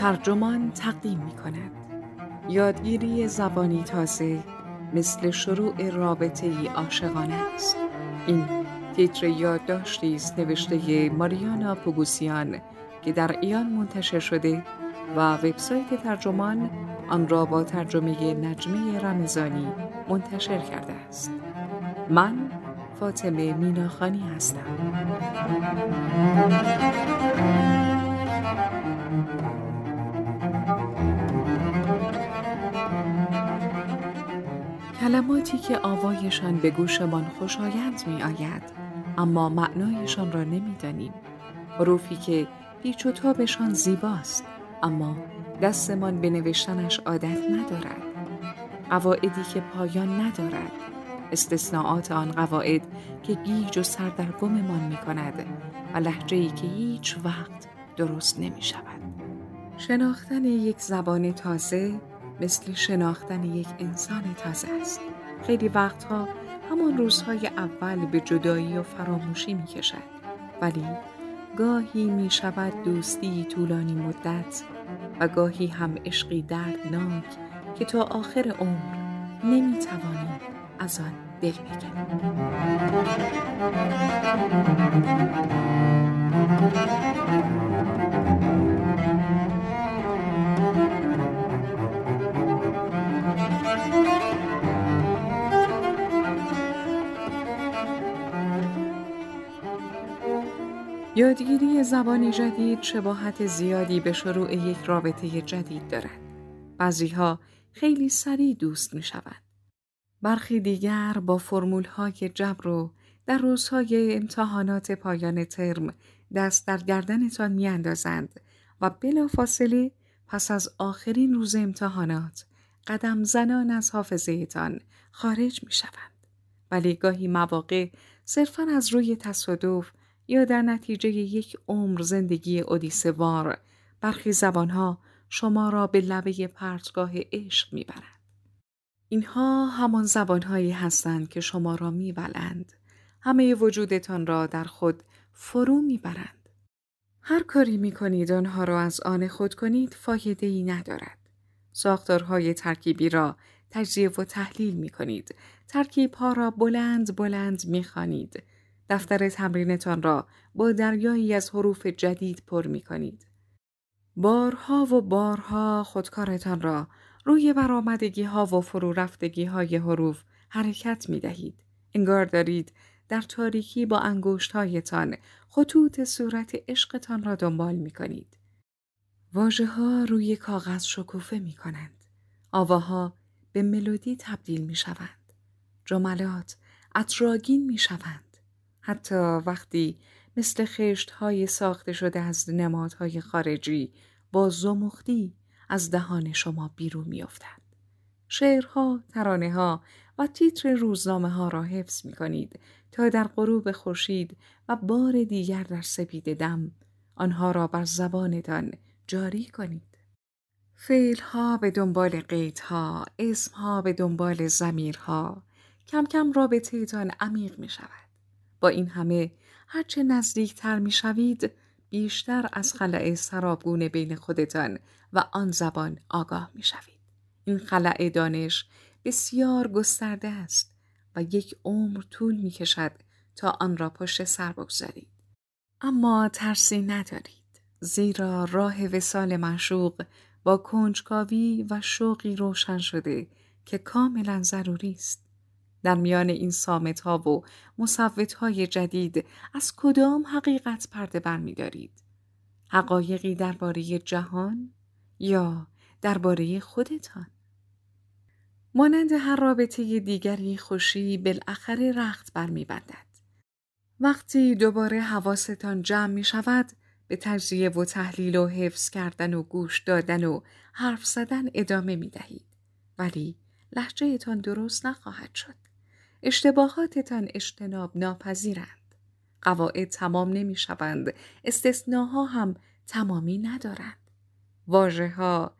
ترجمان تقدیم می کند یادگیری زبانی تازه مثل شروع رابطه ای عاشقانه است. این تیتر یادداشتی است نوشته ماریانا پوگوسیان که در ایان منتشر شده و وبسایت ترجمان آن را با ترجمه نجمه رمزانی منتشر کرده است. من فاطمه میناخانی هستم. کلماتی که آوایشان به گوشمان خوشایند می آید اما معنایشان را نمی‌دانیم حروفی که پیچ و تابشان زیباست اما دستمان به نوشتنش عادت ندارد قواعدی که پایان ندارد استثناءات آن قواعد که گیج و سردرگممان می کند و لحجه که هیچ وقت درست نمی شود. شناختن یک زبان تازه مثل شناختن یک انسان تازه است. خیلی وقتها همان روزهای اول به جدایی و فراموشی می کشد. ولی گاهی می شود دوستی طولانی مدت و گاهی هم عشقی دردناک که تا آخر عمر نمی توانیم از آن دل بکنیم. یادگیری زبانی جدید شباهت زیادی به شروع یک رابطه جدید دارد. بعضیها خیلی سریع دوست می شود. برخی دیگر با فرمول های جبر رو در روزهای امتحانات پایان ترم دست در گردنتان می اندازند و بلا فاصله پس از آخرین روز امتحانات قدم زنان از حافظهتان خارج می شوند. ولی گاهی مواقع صرفا از روی تصادف یا در نتیجه یک عمر زندگی اودیسوار برخی زبانها شما را به لبه پرتگاه عشق می‌برند. اینها همان زبانهایی هستند که شما را میبلند. همه وجودتان را در خود فرو می‌برند. هر کاری می‌کنید آنها را از آن خود کنید فایده ای ندارد. ساختارهای ترکیبی را تجزیه و تحلیل می کنید. ترکیب ها را بلند بلند می خانید. دفتر تمرینتان را با دریایی از حروف جدید پر می کنید. بارها و بارها خودکارتان را روی برآمدگی ها و فرو رفتگی های حروف حرکت می دهید. انگار دارید در تاریکی با انگوشت هایتان خطوط صورت عشقتان را دنبال می کنید. واجه ها روی کاغذ شکوفه می کنند. آواها به ملودی تبدیل می شوند. جملات اطراگین می شوند. حتی وقتی مثل خشت های ساخته شده از نمادهای خارجی با زمختی از دهان شما بیرون میافتند. شعرها، ترانه ها و تیتر روزنامه ها را حفظ می کنید تا در غروب خورشید و بار دیگر در سپید دم آنها را بر زبانتان جاری کنید. فعل ها به دنبال قید ها، اسم ها به دنبال زمیرها، کم کم رابطه عمیق می شود. با این همه هرچه نزدیکتر می شوید بیشتر از خلع سرابگونه بین خودتان و آن زبان آگاه می شوید. این خلع دانش بسیار گسترده است و یک عمر طول می کشد تا آن را پشت سر بگذارید. اما ترسی ندارید زیرا راه وسال معشوق با کنجکاوی و شوقی روشن شده که کاملا ضروری است. در میان این سامت ها و مصوت های جدید از کدام حقیقت پرده برمیدارید؟ حقایقی درباره جهان یا درباره خودتان؟ مانند هر رابطه دیگری خوشی بالاخره رخت برمیبندد. وقتی دوباره حواستان جمع می شود به تجزیه و تحلیل و حفظ کردن و گوش دادن و حرف زدن ادامه می دهید. ولی لحجهتان درست نخواهد شد. اشتباهاتتان اجتناب ناپذیرند. قواعد تمام نمی شوند. استثناها هم تمامی ندارند. واجه ها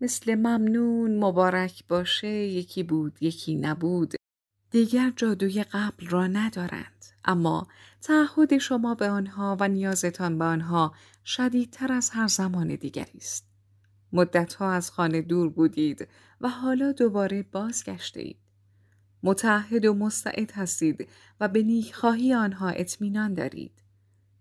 مثل ممنون مبارک باشه یکی بود یکی نبود دیگر جادوی قبل را ندارند اما تعهد شما به آنها و نیازتان به آنها شدیدتر از هر زمان دیگری است مدتها از خانه دور بودید و حالا دوباره بازگشته اید متعهد و مستعد هستید و به نیکخواهی آنها اطمینان دارید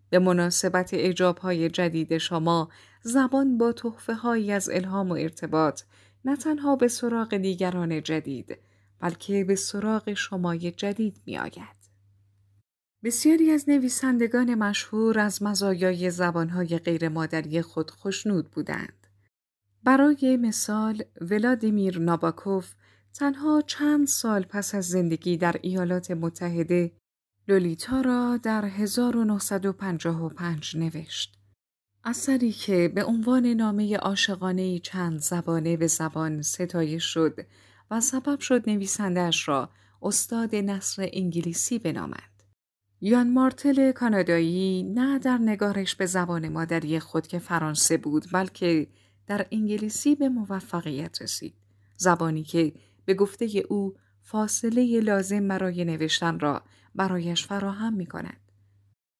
به مناسبت های جدید شما زبان با تحفه هایی از الهام و ارتباط نه تنها به سراغ دیگران جدید بلکه به سراغ شمای جدید می آید. بسیاری از نویسندگان مشهور از مزایای زبانهای غیر مادری خود خوشنود بودند. برای مثال ولادیمیر ناباکوف تنها چند سال پس از زندگی در ایالات متحده لولیتا را در 1955 نوشت. اثری که به عنوان نامه عاشقانه چند زبانه به زبان ستایش شد و سبب شد نویسندهش را استاد نصر انگلیسی بنامد. یان مارتل کانادایی نه در نگارش به زبان مادری خود که فرانسه بود بلکه در انگلیسی به موفقیت رسید. زبانی که به گفته او فاصله لازم برای نوشتن را برایش فراهم می کند.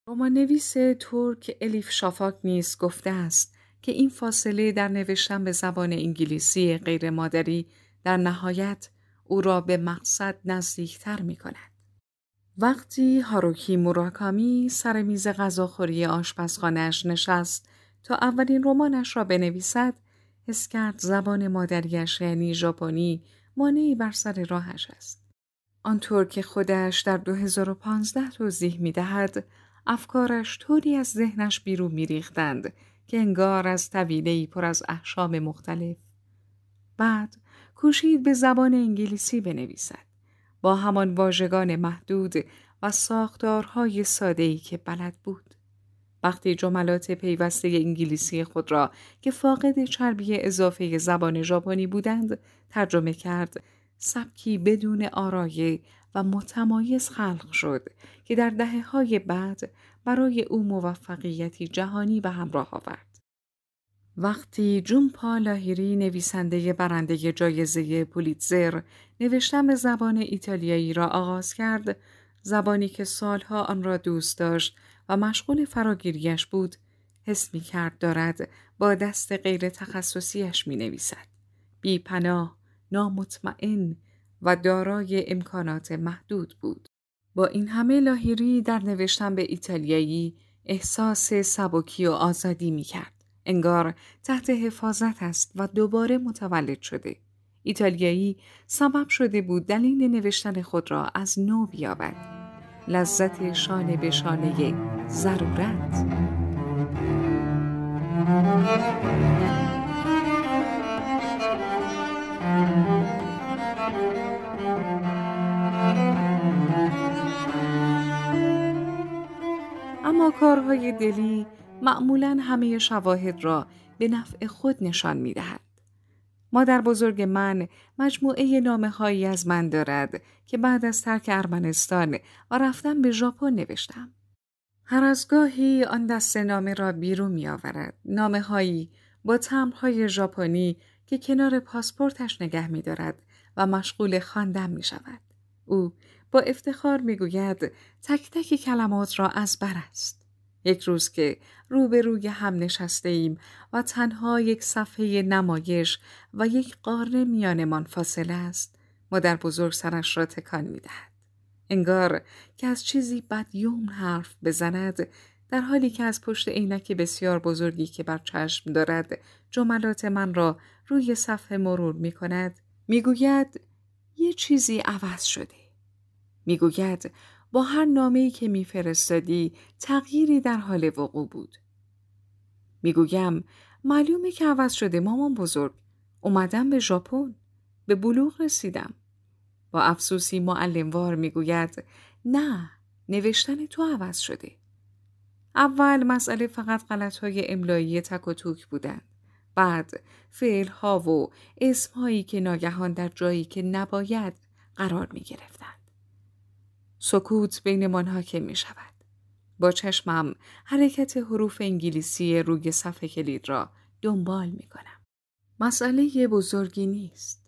رومان نویس ترک الیف شافاک نیز گفته است که این فاصله در نوشتن به زبان انگلیسی غیر مادری در نهایت او را به مقصد نزدیکتر می کند. وقتی هاروکی موراکامی سر میز غذاخوری آشپزخانهاش نشست تا اولین رمانش را بنویسد حس کرد زبان مادریش یعنی ژاپنی مانعی بر سر راهش است. آنطور که خودش در 2015 توضیح می دهد افکارش طوری از ذهنش بیرون می ریختند که انگار از طویله پر از احشام مختلف. بعد کوشید به زبان انگلیسی بنویسد. با همان واژگان محدود و ساختارهای ساده‌ای که بلد بود. وقتی جملات پیوسته انگلیسی خود را که فاقد چربی اضافه زبان ژاپنی بودند ترجمه کرد سبکی بدون آرایه و متمایز خلق شد که در دهه های بعد برای او موفقیتی جهانی به همراه آورد. وقتی جون لاهیری نویسنده برنده جایزه پولیتزر نوشتن به زبان ایتالیایی را آغاز کرد زبانی که سالها آن را دوست داشت و مشغول فراگیریش بود حس می کرد دارد با دست غیر تخصصیش می نویسد. بی پناه، نامطمئن و دارای امکانات محدود بود. با این همه لاهیری در نوشتن به ایتالیایی احساس سبکی و آزادی می کرد. انگار تحت حفاظت است و دوباره متولد شده. ایتالیایی سبب شده بود دلیل نوشتن خود را از نو بیابد. لذت شانه به شانه ضرورت. اما کارهای دلی معمولا همه شواهد را به نفع خود نشان می دهد. مادر بزرگ من مجموعه نامه هایی از من دارد که بعد از ترک ارمنستان و رفتن به ژاپن نوشتم. هر از گاهی آن دست نامه را بیرون می آورد. نامه هایی با تمرهای ژاپنی که کنار پاسپورتش نگه می دارد و مشغول خواندن می شود. او با افتخار می گوید تک تک کلمات را از بر است. یک روز که روبروی هم نشسته ایم و تنها یک صفحه نمایش و یک قاره میانمان فاصله است مادر بزرگ سرش را تکان می دهد. انگار که از چیزی بدیوم حرف بزند در حالی که از پشت عینک بسیار بزرگی که بر چشم دارد جملات من را روی صفحه مرور می کند می گوید یه چیزی عوض شده. می گوید با هر نامه‌ای که میفرستادی تغییری در حال وقوع بود. می‌گویم معلومه که عوض شده مامان بزرگ. اومدم به ژاپن. به بلوغ رسیدم. با افسوسی معلموار می‌گوید نه نوشتن تو عوض شده. اول مسئله فقط غلط های املایی تک و توک بودن. بعد فعل ها و اسم هایی که ناگهان در جایی که نباید قرار می گرفتن. سکوت بینمان حاکم می شود. با چشمم حرکت حروف انگلیسی روی صفحه کلید را دنبال می کنم. مسئله بزرگی نیست.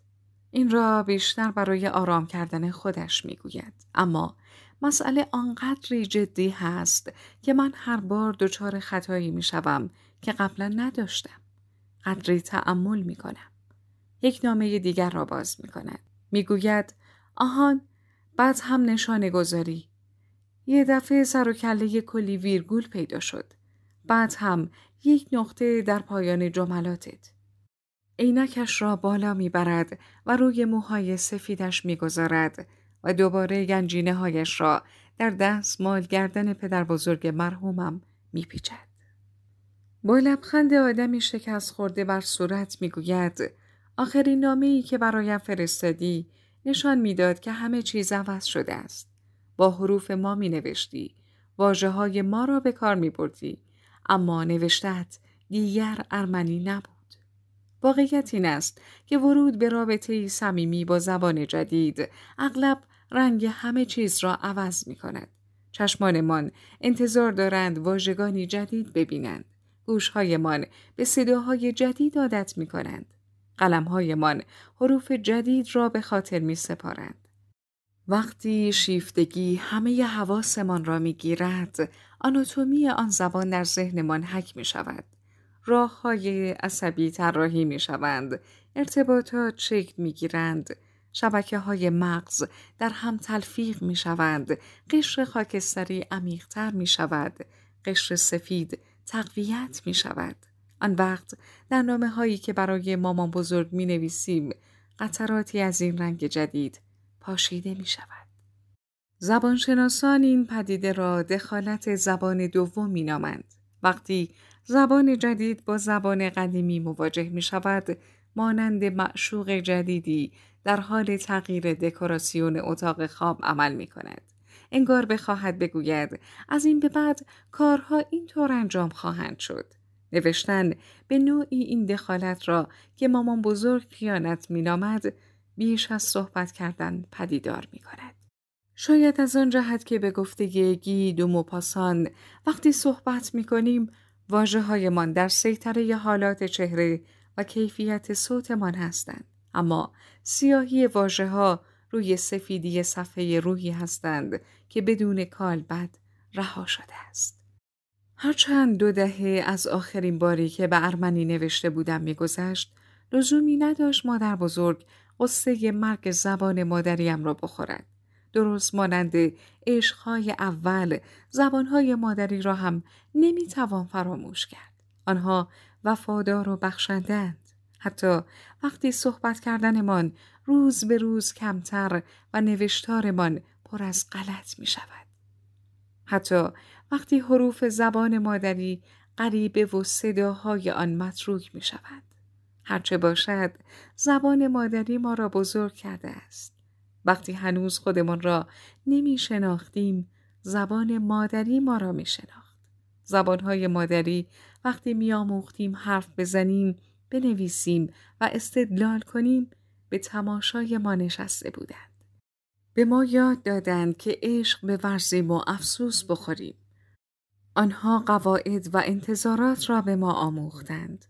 این را بیشتر برای آرام کردن خودش می‌گوید اما مسئله آنقدری جدی هست که من هر بار دچار خطایی می‌شوم که قبلا نداشتم قدری تعمل می کنم. یک نامه دیگر را باز می کند. می گوید آهان بعد هم نشانه گذاری. یه دفعه سر و کله کلی ویرگول پیدا شد. بعد هم یک نقطه در پایان جملاتت. عینکش را بالا می‌برد و روی موهای سفیدش می‌گذارد و دوباره گنجینه هایش را در دست مال گردن پدر بزرگ مرحومم میپیچد. با لبخند آدمی شکست خورده بر صورت می‌گوید آخرین نامه ای که برایم فرستادی نشان می‌داد که همه چیز عوض شده است. با حروف ما می نوشتی. واجه های ما را به کار می بردی. اما نوشتت دیگر ارمنی نبود. واقعیت این است که ورود به رابطه صمیمی با زبان جدید اغلب رنگ همه چیز را عوض می کند. چشمانمان انتظار دارند واژگانی جدید ببینند. گوشهایمان به صداهای جدید عادت می کنند. قلمهایمان حروف جدید را به خاطر می سپارند. وقتی شیفتگی همه حواسمان را می گیرد، آناتومی آن زبان در ذهنمان حک می شود. راه های عصبی طراحی می شوند، ارتباطات شکل می گیرند، شبکه های مغز در هم تلفیق می شوند، قشر خاکستری عمیقتر می شود، قشر سفید تقویت می شود. آن وقت در نامه هایی که برای مامان بزرگ می نویسیم قطراتی از این رنگ جدید پاشیده می شود. زبانشناسان این پدیده را دخالت زبان دوم می نامند. وقتی زبان جدید با زبان قدیمی مواجه می شود مانند معشوق جدیدی در حال تغییر دکوراسیون اتاق خواب عمل می کند. انگار بخواهد بگوید از این به بعد کارها اینطور انجام خواهند شد. نوشتن به نوعی این دخالت را که مامان بزرگ خیانت مینامد بیش از صحبت کردن پدیدار می کند. شاید از آن جهت که به گفته گید و مپاسان وقتی صحبت می کنیم واجه هایمان در سیطره حالات چهره و کیفیت صوتمان هستند. اما سیاهی واجه ها روی سفیدی صفحه روحی هستند که بدون کالبد رها شده است. هرچند دو دهه از آخرین باری که به ارمنی نوشته بودم میگذشت لزومی نداشت مادر بزرگ قصه مرگ زبان مادریم را بخورد. درست مانند عشقهای اول زبانهای مادری را هم نمی‌توان فراموش کرد. آنها وفادار و بخشندند. حتی وقتی صحبت کردنمان روز به روز کمتر و نوشتارمان پر از غلط می شود. حتی وقتی حروف زبان مادری غریبه و صداهای آن متروک می شود. هرچه باشد زبان مادری ما را بزرگ کرده است. وقتی هنوز خودمان را نمی شناختیم زبان مادری ما را می شناخت. زبانهای مادری وقتی می آموختیم حرف بزنیم بنویسیم و استدلال کنیم به تماشای ما نشسته بودند. به ما یاد دادند که عشق به ورزیم و افسوس بخوریم. آنها قواعد و انتظارات را به ما آموختند.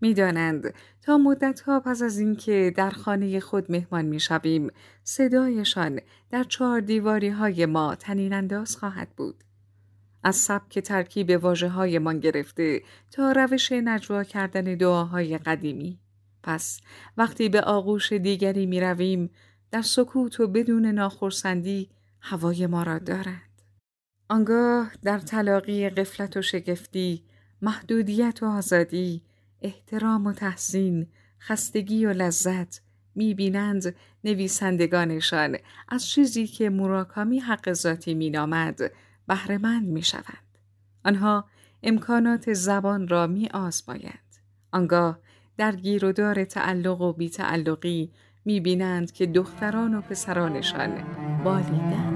می‌دانند تا مدتها پس از اینکه در خانه خود مهمان می‌شویم صدایشان در چهار دیواری های ما تنین انداز خواهد بود. از سبک ترکیب واجه های من گرفته تا روش نجوا کردن دعاهای قدیمی. پس وقتی به آغوش دیگری می رویم در سکوت و بدون ناخرسندی هوای ما را دارند. آنگاه در تلاقی قفلت و شگفتی، محدودیت و آزادی، احترام و تحسین، خستگی و لذت می‌بینند نویسندگانشان از چیزی که مراکامی حق ذاتی مینامد بهرهمند می‌شوند. آنها امکانات زبان را می آزمایند. آنگاه در گیرودار تعلق و بیتعلقی می بینند که دختران و پسرانشان بالیدن.